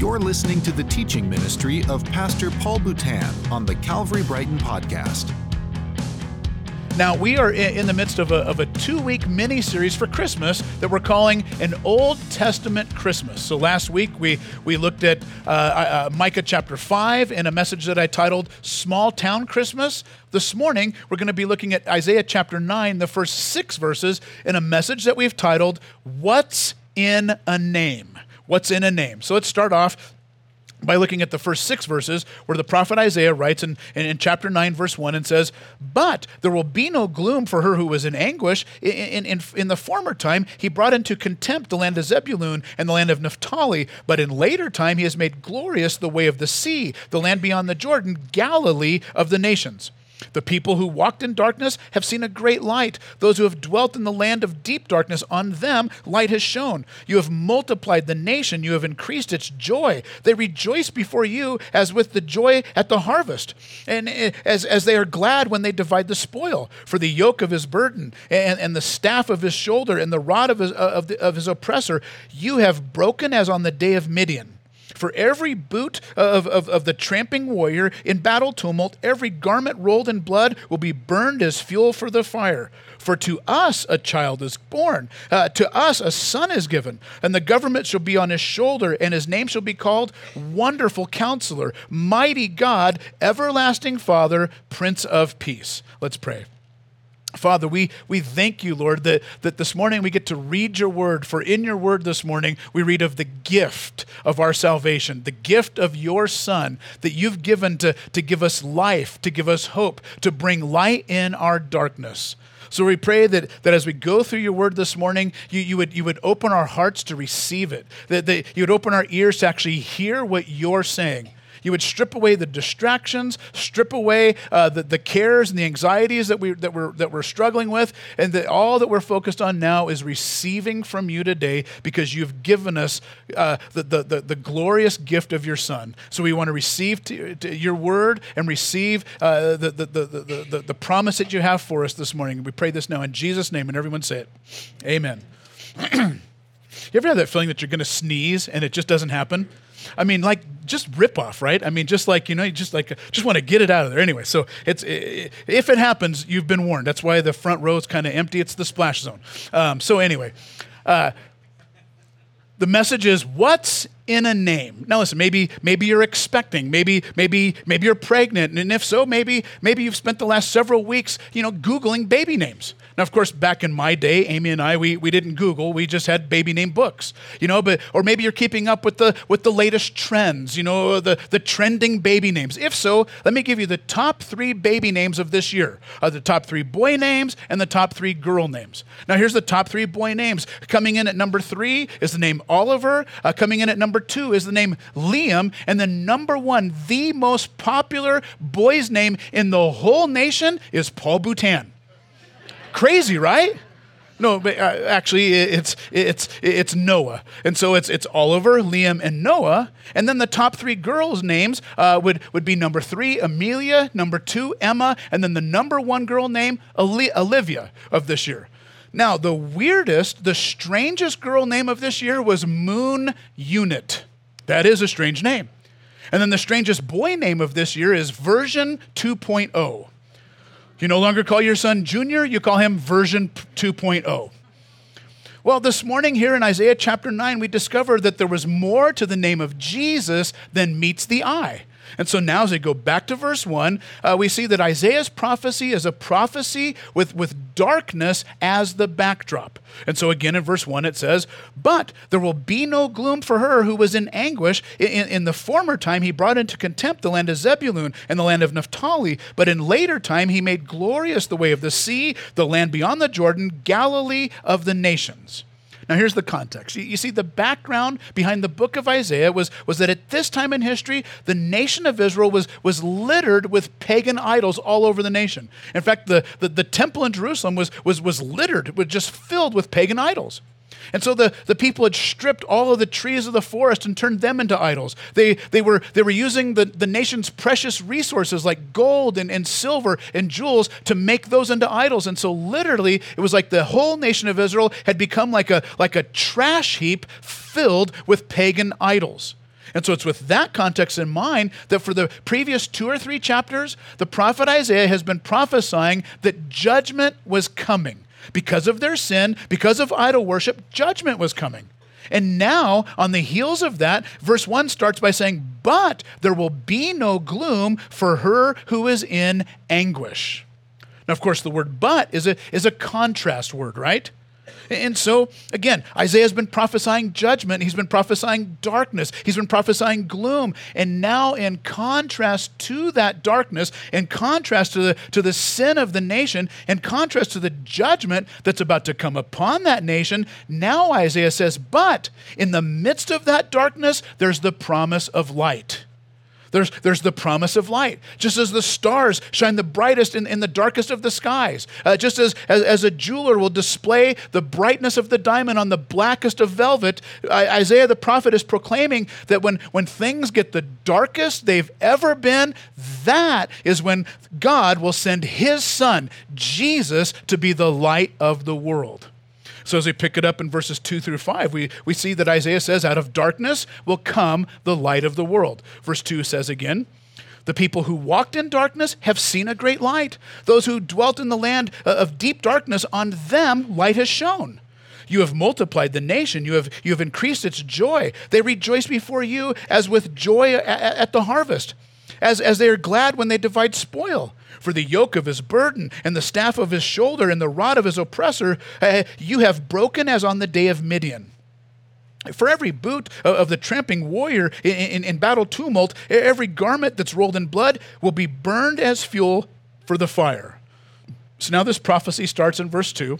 You're listening to the teaching ministry of Pastor Paul Boutan on the Calvary Brighton podcast. Now, we are in the midst of a, of a two week mini series for Christmas that we're calling an Old Testament Christmas. So, last week we, we looked at uh, uh, Micah chapter 5 in a message that I titled Small Town Christmas. This morning, we're going to be looking at Isaiah chapter 9, the first six verses, in a message that we've titled What's in a Name? What's in a name? So, let's start off by looking at the first six verses where the prophet Isaiah writes in, in, in, chapter 9, verse 1, and says, But there will be no gloom for her who was in anguish. In, in, in, the former time, he brought into contempt the land of Zebulun and the land of Naphtali. But in later time, he has made glorious the way of the sea, the land beyond the Jordan, Galilee of the nations. The people who walked in darkness have seen a great light. Those who have dwelt in the land of deep darkness, on them light has shone. You have multiplied the nation, you have increased its joy. They rejoice before you as with the joy at the harvest, and eh, as, as they are glad when they divide the spoil. For the yoke of his burden, and, and the staff of his shoulder, and the rod of his, of, the, of his oppressor, you have broken as on the day of Midian. For every boot of, of, of, the tramping warrior in battle tumult, every garment rolled in blood will be burned as fuel for the fire. For to us a child is born, uh, to us a son is given, and the government shall be on his shoulder, and his name shall be called Wonderful Counselor, Mighty God, Everlasting Father, Prince of Peace. Let's pray. Father, we, we thank you, Lord, that, that this morning we get to read your word. For in your word this morning, we read of the gift of our salvation, the gift of your Son that you've given to, to give us life, to give us hope, to bring light in our darkness. So we pray that, that as we go through your word this morning, you, you, would, you would open our hearts to receive it, that, that you would open our ears to actually hear what you're saying. You would strip away the distractions, strip away uh, the, the cares and the anxieties that, we, that, we're, that we're struggling with, and that all that we're focused on now is receiving from you today because you've given us uh, the, the, the, the, glorious gift of your Son. So we want to receive to, to your word and receive uh, the, the, the, the, the, the promise that you have for us this morning. We pray this now in Jesus' name, and everyone say it. Amen. you ever have that feeling that you're going to sneeze and it just doesn't happen? I mean, like just rip off, right? I mean, just like you know, you just like just want to get it out of there. Anyway, so it's if it happens, you've been warned. That's why the front row is kind of empty. It's the splash zone. Um, so anyway, uh, the message is what's in a name. Now listen, maybe maybe you're expecting, maybe maybe maybe you're pregnant, and if so, maybe maybe you've spent the last several weeks, you know, googling baby names. Now, of course, back in my day, Amy and I, we, we didn't Google, we just had baby name books, you know, but, or maybe you're keeping up with the, with the latest trends, you know, the, the trending baby names. If so, let me give you the top three baby names of this year uh, the top three boy names and the top three girl names. Now, here's the top three boy names. Coming in at number three is the name Oliver. Uh, coming in at number two is the name Liam. And the number one, the most popular boy's name in the whole nation is Paul Boutan. Crazy, right? No, but uh, actually, it's it's it's Noah, and so it's it's Oliver, Liam, and Noah, and then the top three girls' names uh, would would be number three, Amelia, number two, Emma, and then the number one girl name, Olivia, of this year. Now, the weirdest, the strangest girl name of this year was Moon Unit. That is a strange name. And then the strangest boy name of this year is Version 2.0. You no longer call your son Junior, you call him version 2.0. Well, this morning here in Isaiah chapter 9, we discovered that there was more to the name of Jesus than meets the eye. And so now, as we go back to verse 1, uh, we see that Isaiah's prophecy is a prophecy with, with darkness as the backdrop. And so, again, in verse 1, it says, But there will be no gloom for her who was in anguish. In, in the former time, he brought into contempt the land of Zebulun and the land of Naphtali. But in later time, he made glorious the way of the sea, the land beyond the Jordan, Galilee of the nations. Now, here's the context. You, see, the background behind the book of Isaiah was, was that at this time in history, the nation of Israel was, was littered with pagan idols all over the nation. In fact, the, the, the temple in Jerusalem was, was, was littered, was just filled with pagan idols. And so the, the people had stripped all of the trees of the forest and turned them into idols. They, they, were, they were using the, the nation's precious resources like gold and, and silver and jewels to make those into idols. And so literally, it was like the whole nation of Israel had become like a, like a trash heap filled with pagan idols. And so it's with that context in mind that for the previous two or three chapters, the prophet Isaiah has been prophesying that judgment was coming. Because of their sin, because of idol worship, judgment was coming. And now, on the heels of that, verse 1 starts by saying, But there will be no gloom for her who is in anguish. Now, of course, the word but is a, is a contrast word, right? And so, again, Isaiah's been prophesying judgment. He's been prophesying darkness. He's been prophesying gloom. And now, in contrast to that darkness, in contrast to the, to the sin of the nation, in contrast to the judgment that's about to come upon that nation, now Isaiah says, But in the midst of that darkness, there's the promise of light. There's, there's the promise of light. Just as the stars shine the brightest in, in the darkest of the skies, uh, just as, as, as, a jeweler will display the brightness of the diamond on the blackest of velvet, Isaiah the prophet is proclaiming that when, when things get the darkest they've ever been, that is when God will send his son, Jesus, to be the light of the world. So as we pick it up in verses 2 through 5, we, we see that Isaiah says, Out of darkness will come the light of the world. Verse 2 says again, the people who walked in darkness have seen a great light. Those who dwelt in the land uh, of deep darkness, on them light has shone. You have multiplied the nation. You have, you have increased its joy. They rejoice before you as with joy at, at the harvest, as, as they are glad when they divide spoil. For the yoke of his burden and the staff of his shoulder and the rod of his oppressor uh, you have broken as on the day of Midian. For every boot of the tramping warrior in, in, in, battle tumult, every garment that's rolled in blood will be burned as fuel for the fire. So now this prophecy starts in verse 2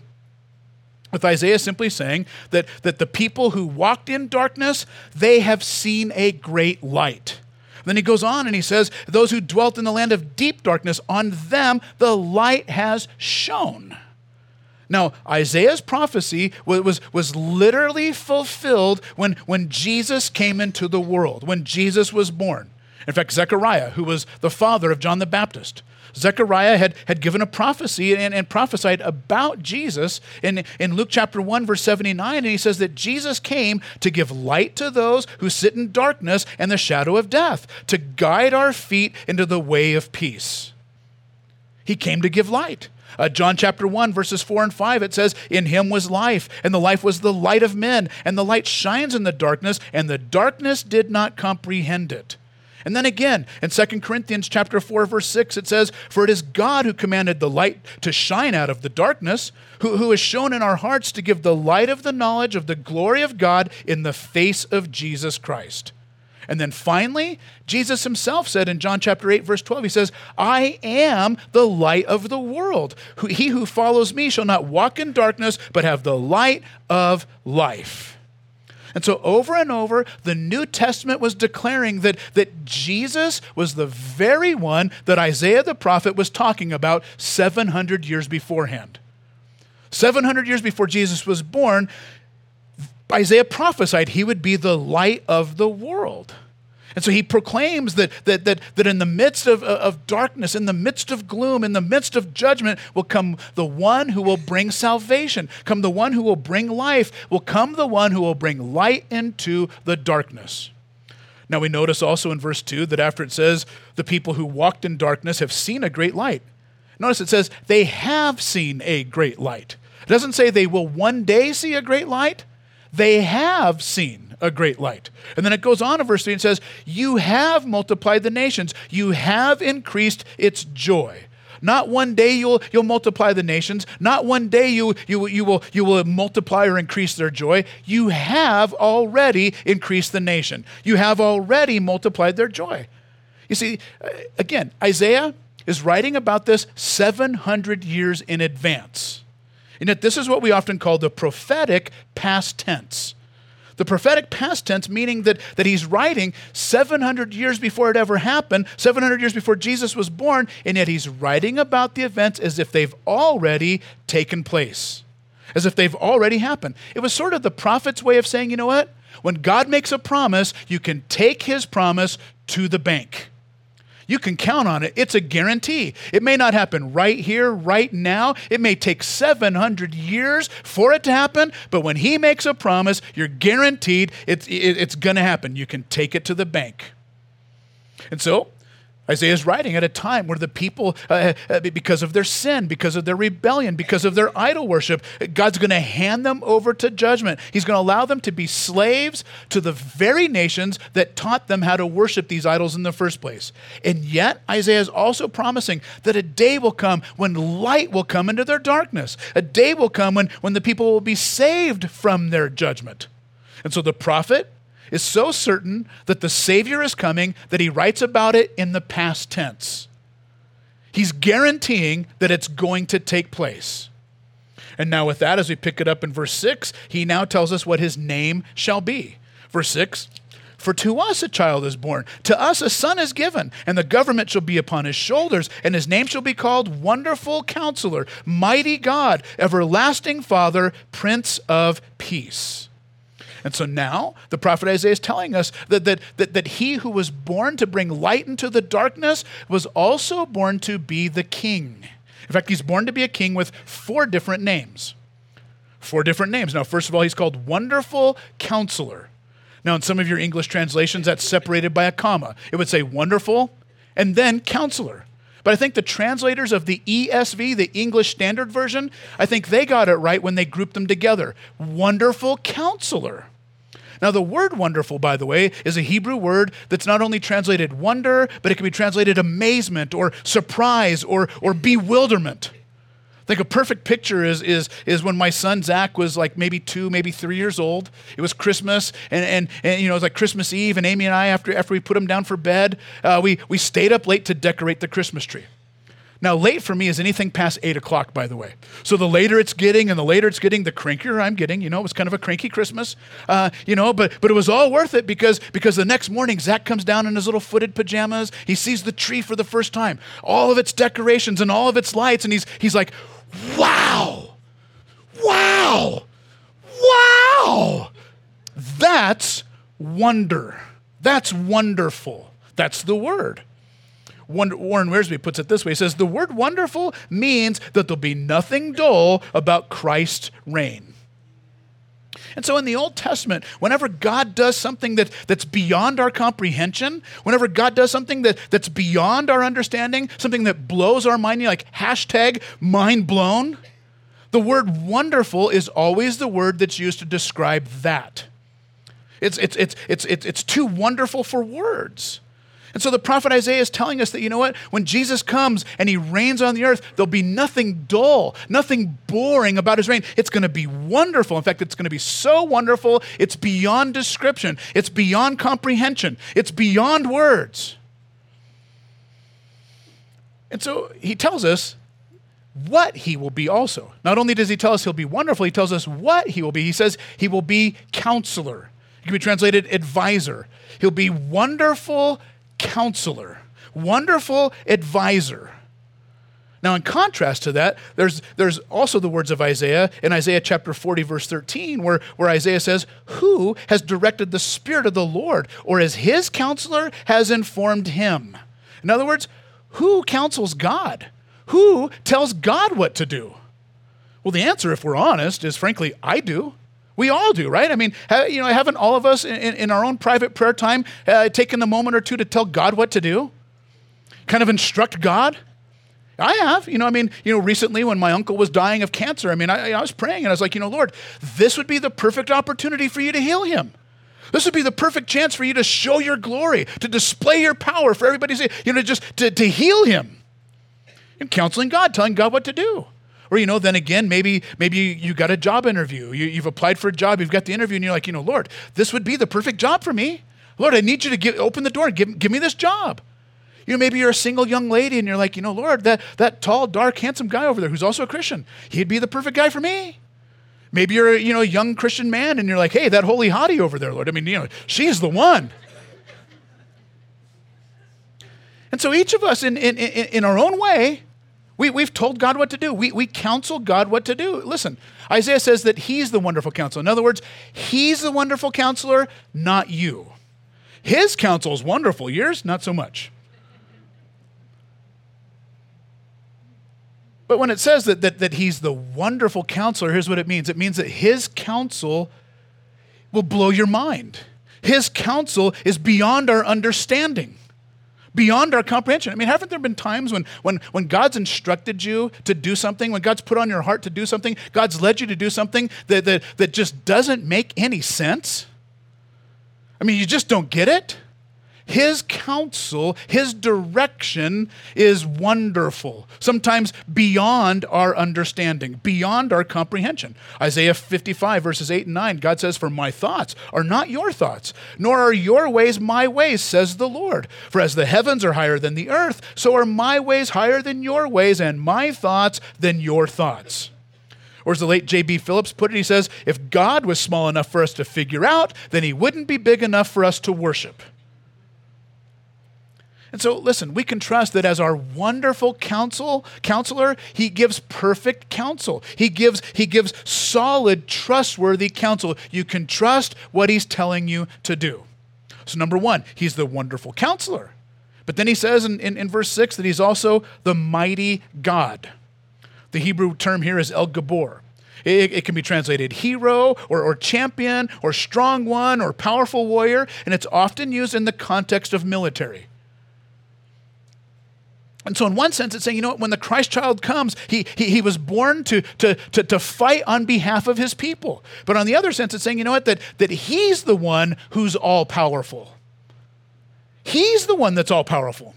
with Isaiah simply saying that, that the people who walked in darkness, they have seen a great light. Then he goes on and he says, Those who dwelt in the land of deep darkness, on them the light has shone. Now, Isaiah's prophecy was, was, was, literally fulfilled when, when Jesus came into the world, when Jesus was born. In fact, Zechariah, who was the father of John the Baptist, Zechariah had, had given a prophecy and, and prophesied about Jesus in, in Luke chapter 1, verse 79. And he says that Jesus came to give light to those who sit in darkness and the shadow of death, to guide our feet into the way of peace. He came to give light. Uh, John chapter 1, verses 4 and 5, it says, In him was life, and the life was the light of men, and the light shines in the darkness, and the darkness did not comprehend it. And then again, in 2 Corinthians chapter 4, verse 6, it says, For it is God who commanded the light to shine out of the darkness, who, who has shown in our hearts to give the light of the knowledge of the glory of God in the face of Jesus Christ. And then finally, Jesus himself said in John chapter 8, verse 12, he says, I am the light of the world. He who follows me shall not walk in darkness, but have the light of life. And so, over and over, the New Testament was declaring that, that Jesus was the very one that Isaiah the prophet was talking about 700 years beforehand. 700 years before Jesus was born, Isaiah prophesied he would be the light of the world. And so he proclaims that, that, that, that in the midst of, uh, of darkness, in the midst of gloom, in the midst of judgment, will come the one who will bring salvation, come the one who will bring life, will come the one who will bring light into the darkness. Now we notice also in verse 2 that after it says, the people who walked in darkness have seen a great light. Notice it says, they have seen a great light. It doesn't say they will one day see a great light, they have seen a great light. And then it goes on in verse 3 and says, You have multiplied the nations, you have increased its joy. Not one day you'll, you'll multiply the nations. Not one day you, you, you, will, you will multiply or increase their joy. You have already increased the nation. You have already multiplied their joy. You see, uh, again, Isaiah is writing about this 700 years in advance. And yet, this is what we often call the prophetic past tense. The prophetic past tense, meaning that, that he's writing 700 years before it ever happened, 700 years before Jesus was born, and yet he's writing about the events as if they've already taken place, as if they've already happened. It was sort of the prophet's way of saying, you know what? When God makes a promise, you can take his promise to the bank. You can count on it. It's a guarantee. It may not happen right here, right now. It may take 700 years for it to happen, but when He makes a promise, you're guaranteed it's, it's going to happen. You can take it to the bank. And so, Isaiah is writing at a time where the people, uh, uh, because of their sin, because of their rebellion, because of their idol worship, God's going to hand them over to judgment. He's going to allow them to be slaves to the very nations that taught them how to worship these idols in the first place. And yet, Isaiah is also promising that a day will come when light will come into their darkness. A day will come when, when the people will be saved from their judgment. And so the prophet is so certain that the Savior is coming that he writes about it in the past tense. He's guaranteeing that it's going to take place. And now, with that, as we pick it up in verse 6, he now tells us what his name shall be. Verse 6 For to us a child is born, to us a son is given, and the government shall be upon his shoulders, and his name shall be called Wonderful Counselor, Mighty God, Everlasting Father, Prince of Peace. And so now the prophet Isaiah is telling us that, that, that, that he who was born to bring light into the darkness was also born to be the king. In fact, he's born to be a king with four different names. Four different names. Now, first of all, he's called Wonderful Counselor. Now, in some of your English translations, that's separated by a comma. It would say Wonderful and then Counselor. But I think the translators of the ESV, the English Standard Version, I think they got it right when they grouped them together. Wonderful Counselor. Now, the word wonderful, by the way, is a Hebrew word that's not only translated wonder, but it can be translated amazement or surprise or, or bewilderment. Think a perfect picture is, is, is when my son Zach was like maybe two, maybe three years old. It was Christmas, and, and, and you know, it was like Christmas Eve, and Amy and I, after, after we put him down for bed, uh, we, we stayed up late to decorate the Christmas tree. Now, late for me is anything past eight o'clock, by the way. So the later it's getting and the later it's getting, the crankier I'm getting. You know, it was kind of a cranky Christmas, uh, you know, but, but it was all worth it because, because the next morning, Zach comes down in his little footed pajamas. He sees the tree for the first time, all of its decorations and all of its lights, and he's, he's like, wow, wow, wow. That's wonder. That's wonderful. That's the word. Warren Wiersbe puts it this way He says, The word wonderful means that there'll be nothing dull about Christ's reign. And so in the Old Testament, whenever God does something that, that's beyond our comprehension, whenever God does something that, that's beyond our understanding, something that blows our mind, like hashtag mind blown, the word wonderful is always the word that's used to describe that. It's, it's, it's, it's, it's, it's too wonderful for words. And so the prophet Isaiah is telling us that, you know what? When Jesus comes and he reigns on the earth, there'll be nothing dull, nothing boring about his reign. It's going to be wonderful. In fact, it's going to be so wonderful, it's beyond description, it's beyond comprehension, it's beyond words. And so he tells us what he will be also. Not only does he tell us he'll be wonderful, he tells us what he will be. He says he will be counselor. It can be translated advisor. He'll be wonderful counselor, wonderful advisor. Now, in contrast to that, there's, there's also the words of Isaiah in Isaiah chapter 40, verse 13, where, where Isaiah says, Who has directed the Spirit of the Lord, or as his counselor has informed him? In other words, who counsels God? Who tells God what to do? Well, the answer, if we're honest, is frankly, I do. We all do, right? I mean, you know, haven't all of us in, in our own private prayer time uh, taken a moment or two to tell God what to do? Kind of instruct God? I have. You know, I mean, you know, recently when my uncle was dying of cancer, I mean, I, I was praying and I was like, you know, Lord, this would be the perfect opportunity for you to heal him. This would be the perfect chance for you to show your glory, to display your power for everybody to see, you know, just to, to heal him. And counseling God, telling God what to do. Or, you know, then again, maybe maybe you got a job interview. You, have applied for a job, you've got the interview, and you're like, you know, Lord, this would be the perfect job for me. Lord, I need you to give, open the door give, give me this job. You know, maybe you're a single young lady and you're like, you know, Lord, that, that tall, dark, handsome guy over there who's also a Christian, he'd be the perfect guy for me. Maybe you're a you know, young Christian man and you're like, hey, that holy hottie over there, Lord. I mean, you know, she's the one. And so each of us, in, in, in, in our own way, we, we've told God what to do. We, we counsel God what to do. Listen, Isaiah says that he's the wonderful counselor. In other words, he's the wonderful counselor, not you. His counsel is wonderful, yours, not so much. But when it says that, that, that he's the wonderful counselor, here's what it means it means that his counsel will blow your mind. His counsel is beyond our understanding beyond our comprehension. I mean, haven't there been times when, when, when God's instructed you to do something, when God's put on your heart to do something, God's led you to do something that, that, that just doesn't make any sense? I mean, you just don't get it? His counsel, His direction is wonderful, sometimes beyond our understanding, beyond our comprehension. Isaiah 55, verses 8 and 9, God says, For my thoughts are not your thoughts, nor are your ways my ways, says the Lord. For as the heavens are higher than the earth, so are my ways higher than your ways, and my thoughts than your thoughts. Or as the late J.B. Phillips put it, he says, If God was small enough for us to figure out, then he wouldn't be big enough for us to worship. And so, listen, we can trust that as our wonderful counsel, counselor, he gives perfect counsel. He gives, he gives solid, trustworthy counsel. You can trust what he's telling you to do. So, number one, he's the wonderful counselor. But then he says in, in, in verse 6 that he's also the mighty God. The Hebrew term here is El Gabor. It, it, can be translated hero or, or champion or strong one or powerful warrior, and it's often used in the context of military. And so, in one sense, it's saying, you know what, when the Christ child comes, he, he, he was born to, to, to, to fight on behalf of his people. But on the other sense, it's saying, you know what, that, that he's the one who's all powerful. He's the one that's all powerful.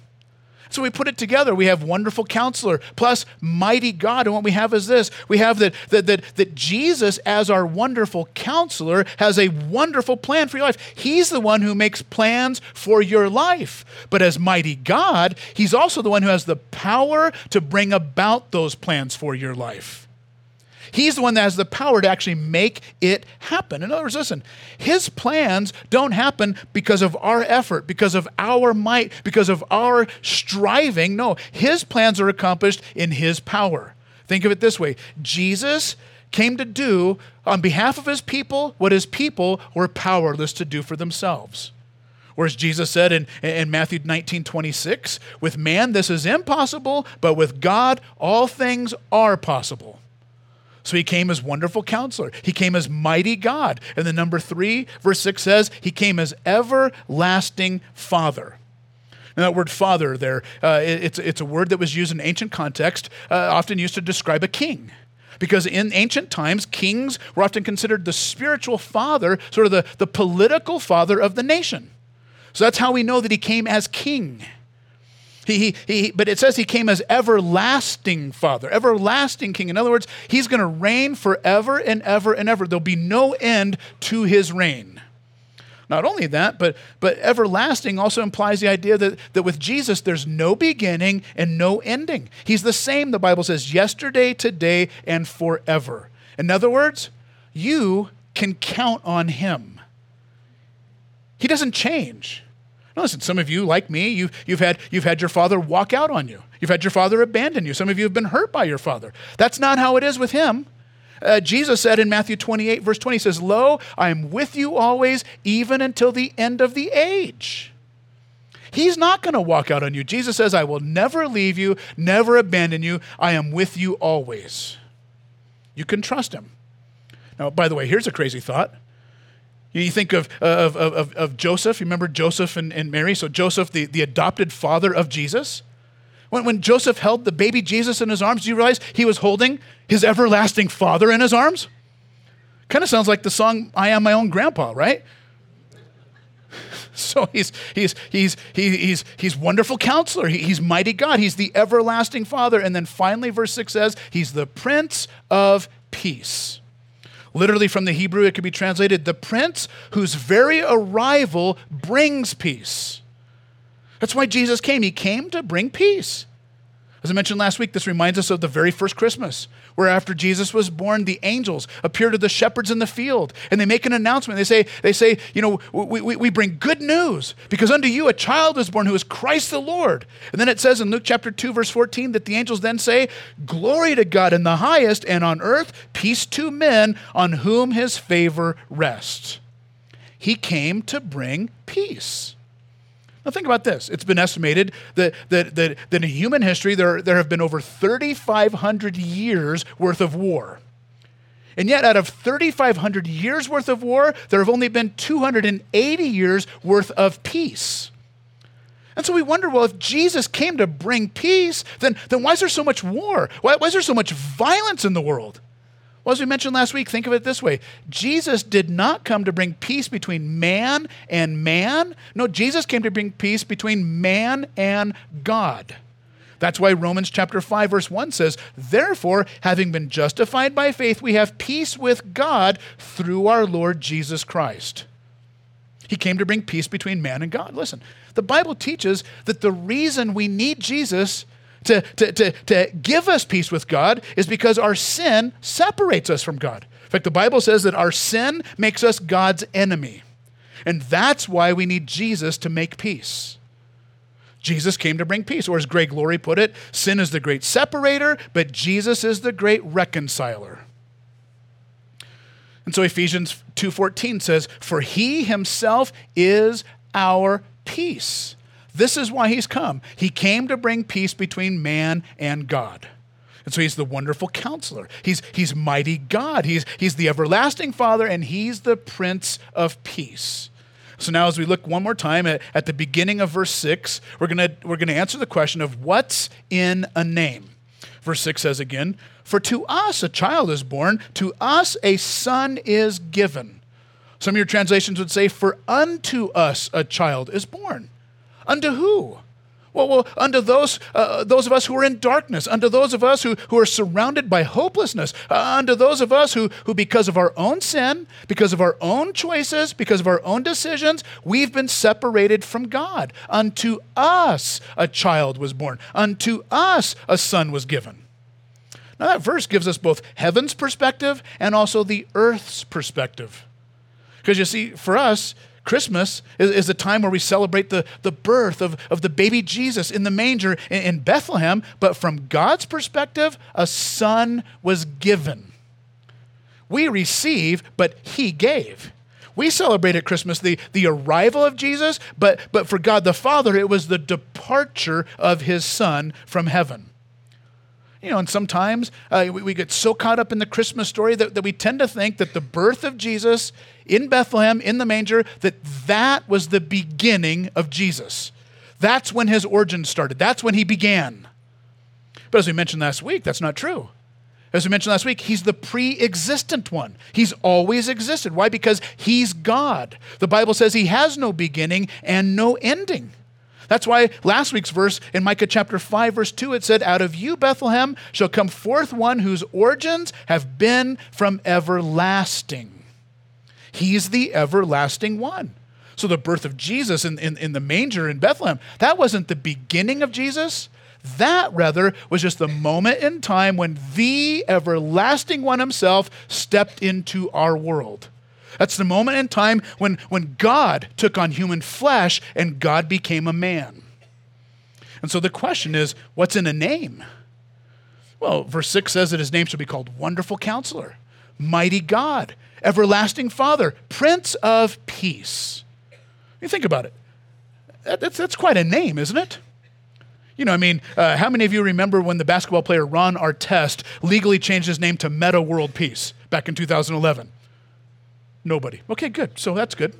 So we put it together. We have wonderful counselor plus mighty God. And what we have is this we have that, that, that, that Jesus, as our wonderful counselor, has a wonderful plan for your life. He's the one who makes plans for your life. But as mighty God, He's also the one who has the power to bring about those plans for your life. He's the one that has the power to actually make it happen. In other words, listen, his plans don't happen because of our effort, because of our might, because of our striving. No, his plans are accomplished in his power. Think of it this way Jesus came to do on behalf of his people what his people were powerless to do for themselves. Whereas Jesus said in, in Matthew 19 26, with man this is impossible, but with God all things are possible. So he came as wonderful counselor. He came as mighty God. And then number three, verse six says, he came as everlasting Father. Now, that word father there, uh, it's, it's a word that was used in ancient context, uh, often used to describe a king. Because in ancient times, kings were often considered the spiritual father, sort of the, the political father of the nation. So that's how we know that he came as king. He, he, he, but it says he came as everlasting Father, everlasting King. In other words, he's going to reign forever and ever and ever. There'll be no end to his reign. Not only that, but, but everlasting also implies the idea that, that with Jesus, there's no beginning and no ending. He's the same, the Bible says, yesterday, today, and forever. In other words, you can count on him. He doesn't change. Now listen, some of you, like me, you've, you've, had, you've had your father walk out on you. You've had your father abandon you. Some of you have been hurt by your father. That's not how it is with him. Uh, Jesus said in Matthew 28, verse 20, he says, Lo, I am with you always, even until the end of the age. He's not going to walk out on you. Jesus says, I will never leave you, never abandon you. I am with you always. You can trust him. Now, by the way, here's a crazy thought. You think uh, of, of, of, of Joseph. You remember Joseph and, and Mary? So, Joseph, the, the adopted father of Jesus. When, when Joseph held the baby Jesus in his arms, do you realize he was holding his everlasting father in his arms? Kind of sounds like the song, I Am My Own Grandpa, right? So he's, he's, he's, he, he's, he's wonderful counselor. He, he's mighty God. He's the everlasting Father. And then finally, verse 6 says, He's the Prince of Peace. Literally from the Hebrew, it could be translated the prince whose very arrival brings peace. That's why Jesus came. He came to bring peace. As I mentioned last week, this reminds us of the very first Christmas, where after Jesus was born, the angels appear to the shepherds in the field and they make an announcement. They say, they say you know, we, we, we bring good news because unto you a child is born who is Christ the Lord. And then it says in Luke chapter 2, verse 14, that the angels then say, Glory to God in the highest, and on earth peace to men on whom his favor rests. He came to bring peace. Now, think about this. It's been estimated that, that, that, that in human history, there, there have been over 3,500 years worth of war. And yet, out of 3,500 years worth of war, there have only been 280 years worth of peace. And so we wonder well, if Jesus came to bring peace, then, then why is there so much war? Why, why is there so much violence in the world? Well, as we mentioned last week, think of it this way Jesus did not come to bring peace between man and man. No, Jesus came to bring peace between man and God. That's why Romans chapter 5 verse 1 says, "Therefore, having been justified by faith, we have peace with God through our Lord Jesus Christ." He came to bring peace between man and God. Listen, the Bible teaches that the reason we need Jesus to, to, to, to give us peace with God is because our sin separates us from God. In fact, the Bible says that our sin makes us God's enemy. And that's why we need Jesus to make peace. Jesus came to bring peace. Or as Greg Laurie put it, sin is the great separator, but Jesus is the great reconciler. And so Ephesians 2:14 says, "For he himself is our peace." This is why he's come. He came to bring peace between man and God. And so he's the wonderful counselor. He's, he's mighty God. He's, he's the everlasting Father, and he's the Prince of Peace. So now, as we look one more time at, at the beginning of verse 6, we're going we're going to answer the question of what's in a name. Verse 6 says again, For to us a child is born, to us a son is given. Some of your translations would say, For unto us a child is born. Unto who? Well, well unto those, uh, those of us who are in darkness, unto those of us who, who are surrounded by hopelessness, uh, unto those of us who, who, because of our own sin, because of our own choices, because of our own decisions, we've been separated from God. Unto us a child was born, unto us a son was given. Now, that verse gives us both heaven's perspective and also the earth's perspective. Because you see, for us, Christmas is, is a time where we celebrate the, the birth of, of the baby Jesus in the manger in, in Bethlehem, but from God's perspective, a son was given. We receive, but he gave. We celebrate at Christmas the, the arrival of Jesus, but, but for God the Father, it was the departure of his Son from heaven. You know, and sometimes uh, we, we, get so caught up in the Christmas story that, that we tend to think that the birth of Jesus in Bethlehem, in the manger, that that was the beginning of Jesus. That's when his origin started. That's when he began. But as we mentioned last week, that's not true. As we mentioned last week, he's the pre existent one. He's always existed. Why? Because he's God. The Bible says he has no beginning and no ending. That's why last week's verse in Micah chapter 5, verse 2, it said, Out of you, Bethlehem, shall come forth one whose origins have been from everlasting. He's the everlasting one. So the birth of Jesus in, in, in the manger in Bethlehem, that wasn't the beginning of Jesus. That, rather, was just the moment in time when the everlasting one himself stepped into our world. That's the moment in time when, when God took on human flesh and God became a man. And so the question is what's in a name? Well, verse 6 says that his name shall be called Wonderful Counselor, Mighty God, Everlasting Father, Prince of Peace. You think about it. That's, that's quite a name, isn't it? You know, I mean, uh, how many of you remember when the basketball player Ron Artest legally changed his name to Metta World Peace back in 2011? Nobody. Okay, good. So that's good.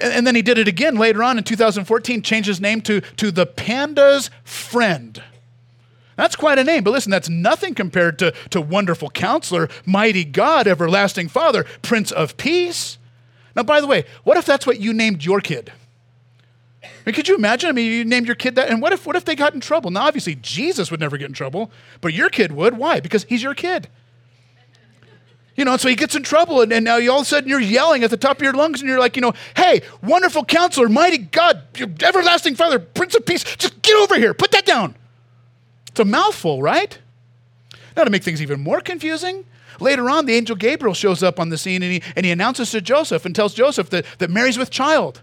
And, then he did it again later on in 2014, changed his name to, to the Panda's Friend. That's quite a name, but listen, that's nothing compared to, to Wonderful Counselor, Mighty God, Everlasting Father, Prince of Peace. Now, by the way, what if that's what you named your kid? I mean, could you imagine? I mean, you named your kid that, and what if what if they got in trouble? Now, obviously, Jesus would never get in trouble, but your kid would. Why? Because he's your kid. You know, so he gets in trouble, and, and now you, all of a sudden you're yelling at the top of your lungs, and you're like, you know, hey, wonderful counselor, mighty God, everlasting Father, Prince of Peace, just get over here, put that down. It's a mouthful, right? Now, to make things even more confusing, later on, the angel Gabriel shows up on the scene, and he, and he announces to Joseph and tells Joseph that, that Mary's with child.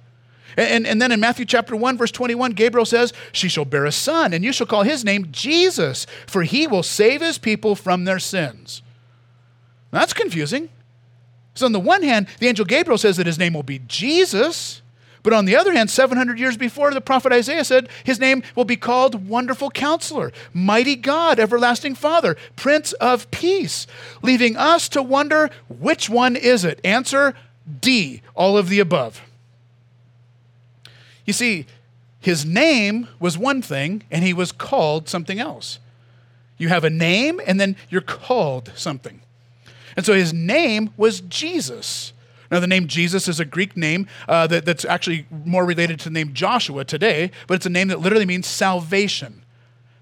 And, and then in Matthew chapter 1, verse 21, Gabriel says, She shall bear a son, and you shall call his name Jesus, for he will save his people from their sins. That's confusing. So, on the one hand, the angel Gabriel says that his name will be Jesus, But on the other hand, 700 years before, the prophet Isaiah said his name will be called Wonderful Counselor, Mighty God, Everlasting Father, Prince of Peace, leaving us to wonder which one is it? Answer D, all of the above. You see, his name was one thing, and he was called something else. You have a name, and then you're called something. And so his name was Jesus. Now, the name Jesus is a Greek name uh, that, that's actually more related to the name Joshua today, but it's a name that literally means salvation,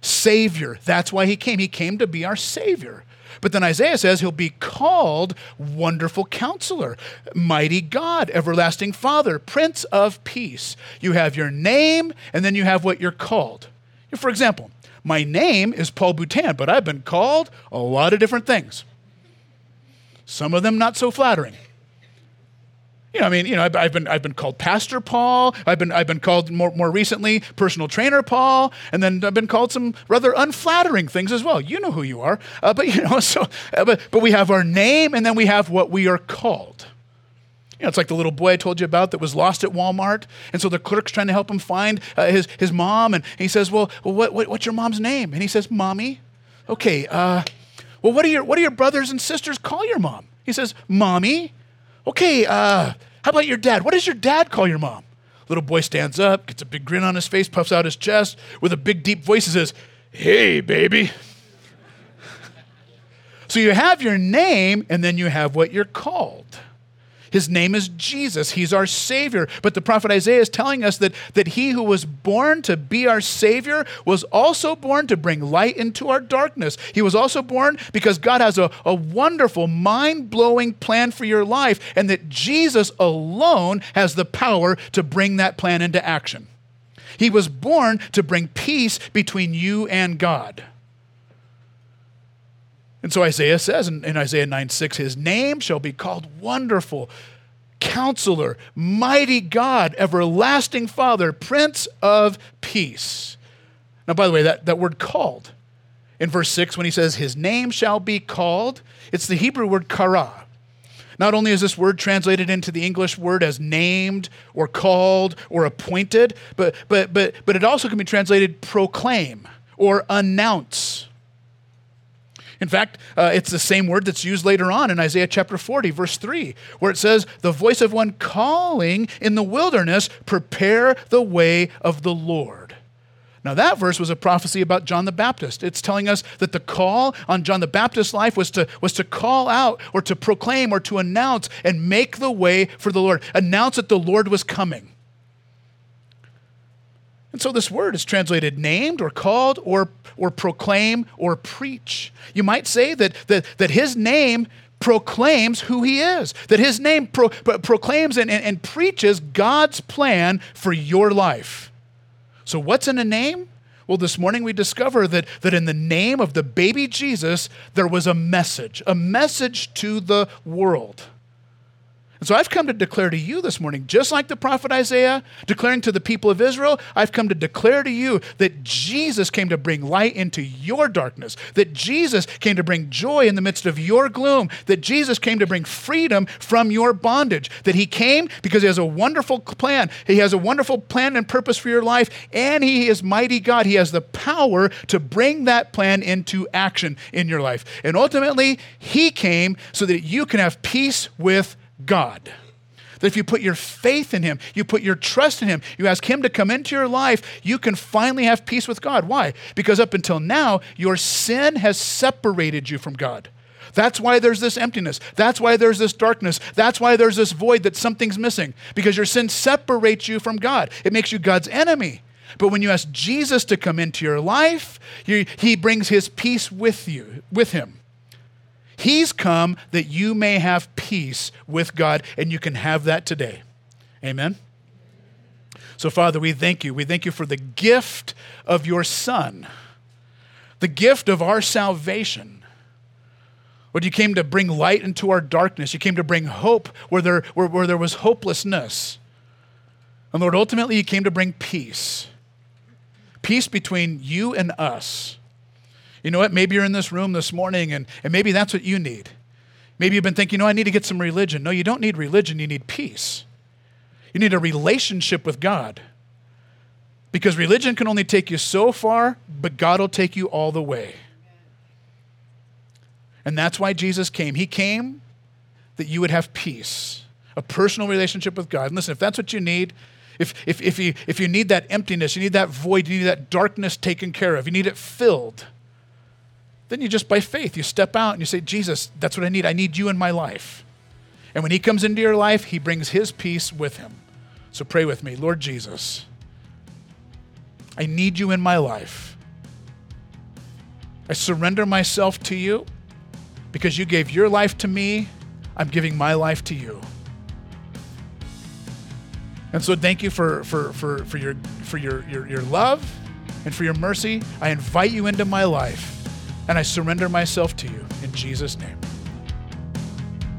Savior. That's why he came. He came to be our Savior. But then Isaiah says he'll be called Wonderful Counselor, Mighty God, Everlasting Father, Prince of Peace. You have your name, and then you have what you're called. For example, my name is Paul Boutan, but I've been called a lot of different things. Some of them not so flattering. You know, I mean, you know, I've, I've, been I've been called Pastor Paul. I've been I've been called more more recently personal trainer Paul, and then I've been called some rather unflattering things as well. You know who you are, uh, but you know, so uh, but but we have our name, and then we have what we are called. You know, it's like the little boy I told you about that was lost at Walmart, and so the clerk's trying to help him find uh, his his mom, and he says, "Well, what, what, what's your mom's name?" And he says, "Mommy." Okay. Uh, well, what do your what do your brothers and sisters call your mom? He says, "Mommy." Okay, uh, how about your dad? What does your dad call your mom? Little boy stands up, gets a big grin on his face, puffs out his chest with a big, deep voice and says, Hey, baby. so you have your name, and then you have what you're called. His name is Jesus. He's our Savior. But the prophet Isaiah is telling us that, that he who was born to be our Savior was also born to bring light into our darkness. He was also born because God has a, a wonderful, mind blowing plan for your life, and that Jesus alone has the power to bring that plan into action. He was born to bring peace between you and God. And so Isaiah says in, in, Isaiah 9 6, his name shall be called Wonderful, Counselor, Mighty God, Everlasting Father, Prince of Peace. Now, by the way, that, that word called in verse 6, when he says, His name shall be called, it's the Hebrew word kara. Not only is this word translated into the English word as named or called or appointed, but, but, but, but it also can be translated proclaim or announce. In fact, uh, it's the same word that's used later on in Isaiah chapter 40, verse 3, where it says, The voice of one calling in the wilderness, prepare the way of the Lord. Now, that verse was a prophecy about John the Baptist. It's telling us that the call on John the Baptist's life was to, was to call out or to proclaim or to announce and make the way for the Lord, announce that the Lord was coming. And so this word is translated named or called or, or proclaim or preach. You might say that, that, that his name proclaims who he is, that his name pro, pro, proclaims and, and, and preaches God's plan for your life. So, what's in a name? Well, this morning we discover that, that in the name of the baby Jesus, there was a message, a message to the world. And so I've come to declare to you this morning, just like the prophet Isaiah declaring to the people of Israel, I've come to declare to you that Jesus came to bring light into your darkness, that Jesus came to bring joy in the midst of your gloom, that Jesus came to bring freedom from your bondage, that he came because he has a wonderful plan. He has a wonderful plan and purpose for your life, and he is mighty God. He has the power to bring that plan into action in your life. And ultimately, he came so that you can have peace with God. That if you put your faith in Him, you put your trust in Him, you ask Him to come into your life, you can finally have peace with God. Why? Because up until now, your sin has separated you from God. That's why there's this emptiness. That's why there's this darkness. That's why there's this void that something's missing. Because your sin separates you from God. It makes you God's enemy. But when you ask Jesus to come into your life, he brings his peace with you, with him. He's come that you may have peace with God, and you can have that today. Amen. So, Father, we thank you. We thank you for the gift of your Son, the gift of our salvation. Lord, you came to bring light into our darkness. You came to bring hope where there, where, where there was hopelessness. And Lord, ultimately, you came to bring peace peace between you and us. You know what? Maybe you're in this room this morning and, and maybe that's what you need. Maybe you've been thinking, no, I need to get some religion. No, you don't need religion, you need peace. You need a relationship with God. Because religion can only take you so far, but God will take you all the way. And that's why Jesus came. He came that you would have peace, a personal relationship with God. And listen, if that's what you need, if, if, if, you, if you need that emptiness, you need that void, you need that darkness taken care of, you need it filled, then you just by faith, you step out and you say, Jesus, that's what I need. I need you in my life. And when he comes into your life, he brings his peace with him. So pray with me, Lord Jesus, I need you in my life. I surrender myself to you because you gave your life to me. I'm giving my life to you. And so thank you for, for, for, for, your, for your, your, your love and for your mercy. I invite you into my life and I surrender myself to you in Jesus' name.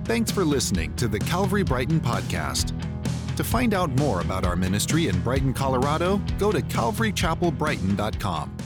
Thanks for listening to the Calvary Brighton podcast. To find out more about our ministry in Brighton, Colorado, go to calvarychapelbrighton.com.